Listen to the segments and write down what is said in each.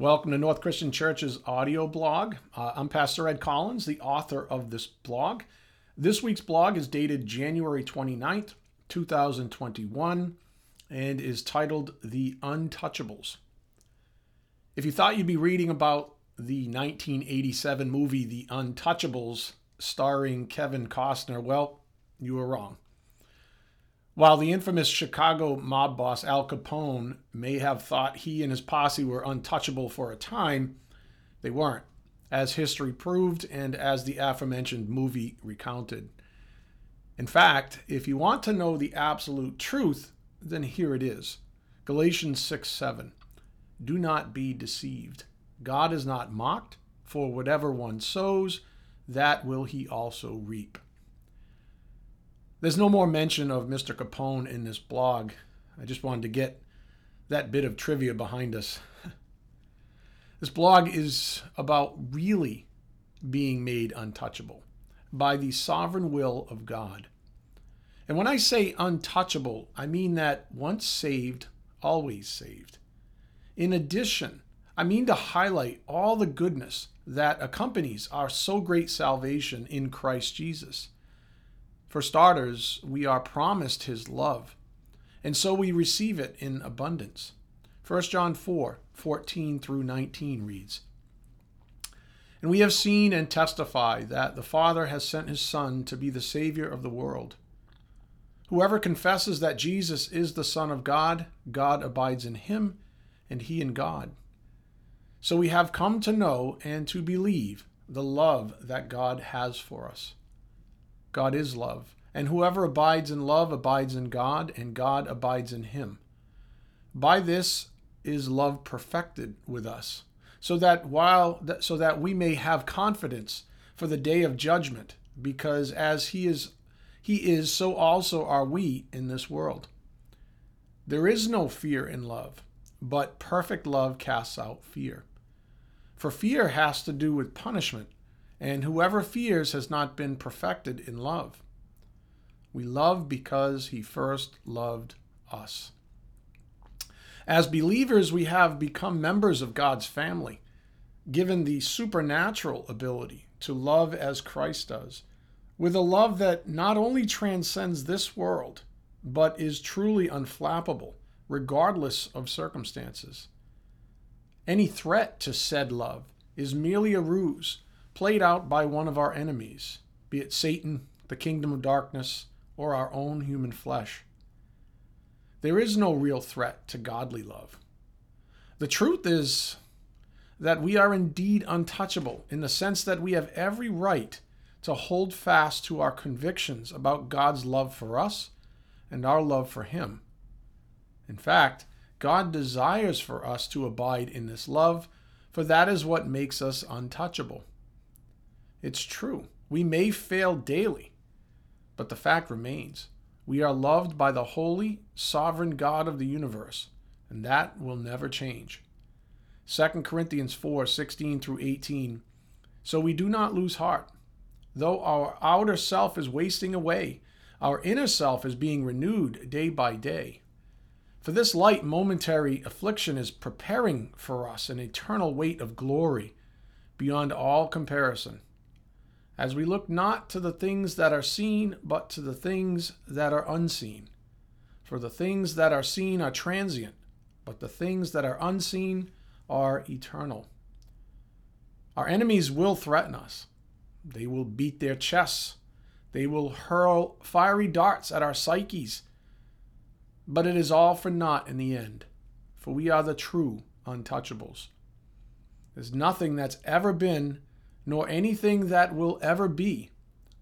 Welcome to North Christian Church's audio blog. Uh, I'm Pastor Ed Collins, the author of this blog. This week's blog is dated January 29th, 2021, and is titled The Untouchables. If you thought you'd be reading about the 1987 movie The Untouchables, starring Kevin Costner, well, you were wrong. While the infamous Chicago mob boss Al Capone may have thought he and his posse were untouchable for a time, they weren't, as history proved and as the aforementioned movie recounted. In fact, if you want to know the absolute truth, then here it is Galatians 6 7. Do not be deceived. God is not mocked, for whatever one sows, that will he also reap. There's no more mention of Mr. Capone in this blog. I just wanted to get that bit of trivia behind us. this blog is about really being made untouchable by the sovereign will of God. And when I say untouchable, I mean that once saved, always saved. In addition, I mean to highlight all the goodness that accompanies our so great salvation in Christ Jesus. For starters, we are promised his love, and so we receive it in abundance. 1 John 4 14 through 19 reads, And we have seen and testify that the Father has sent his Son to be the Savior of the world. Whoever confesses that Jesus is the Son of God, God abides in him, and he in God. So we have come to know and to believe the love that God has for us. God is love, and whoever abides in love abides in God, and God abides in him. By this is love perfected with us, so that while so that we may have confidence for the day of judgment, because as he is he is so also are we in this world. There is no fear in love, but perfect love casts out fear. For fear has to do with punishment and whoever fears has not been perfected in love. We love because he first loved us. As believers, we have become members of God's family, given the supernatural ability to love as Christ does, with a love that not only transcends this world, but is truly unflappable, regardless of circumstances. Any threat to said love is merely a ruse played out by one of our enemies, be it Satan, the kingdom of darkness, or our own human flesh. There is no real threat to godly love. The truth is that we are indeed untouchable in the sense that we have every right to hold fast to our convictions about God's love for us and our love for Him. In fact, God desires for us to abide in this love, for that is what makes us untouchable. It's true. We may fail daily, but the fact remains we are loved by the holy, sovereign God of the universe, and that will never change. 2 Corinthians 4 16 through 18. So we do not lose heart. Though our outer self is wasting away, our inner self is being renewed day by day. For this light momentary affliction is preparing for us an eternal weight of glory beyond all comparison as we look not to the things that are seen, but to the things that are unseen. For the things that are seen are transient, but the things that are unseen are eternal. Our enemies will threaten us. They will beat their chests. They will hurl fiery darts at our psyches. But it is all for naught in the end, for we are the true untouchables. There's nothing that's ever been nor anything that will ever be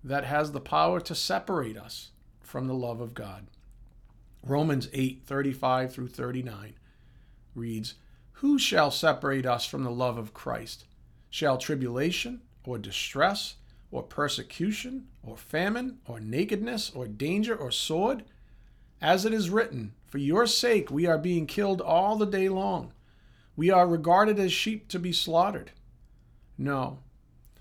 that has the power to separate us from the love of God. Romans 8 35 through 39 reads, Who shall separate us from the love of Christ? Shall tribulation, or distress, or persecution, or famine, or nakedness, or danger, or sword? As it is written, For your sake we are being killed all the day long. We are regarded as sheep to be slaughtered. No,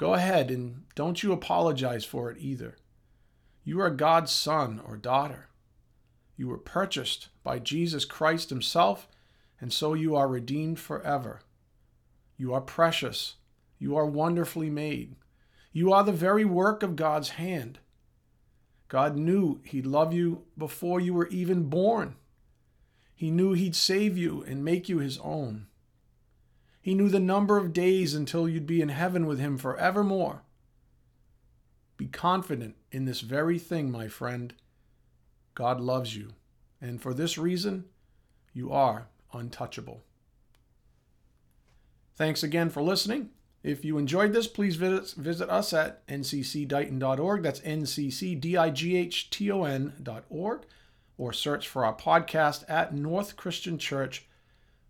Go ahead and don't you apologize for it either. You are God's son or daughter. You were purchased by Jesus Christ Himself, and so you are redeemed forever. You are precious. You are wonderfully made. You are the very work of God's hand. God knew He'd love you before you were even born. He knew He'd save you and make you His own. He knew the number of days until you'd be in heaven with Him forevermore. Be confident in this very thing, my friend. God loves you, and for this reason, you are untouchable. Thanks again for listening. If you enjoyed this, please visit, visit us at nccdighton.org. That's N-C-C-D-I-G-H-T-O-N.org. Or search for our podcast at North Christian Church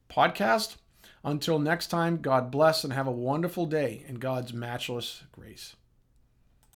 Podcast. Until next time, God bless and have a wonderful day in God's matchless grace.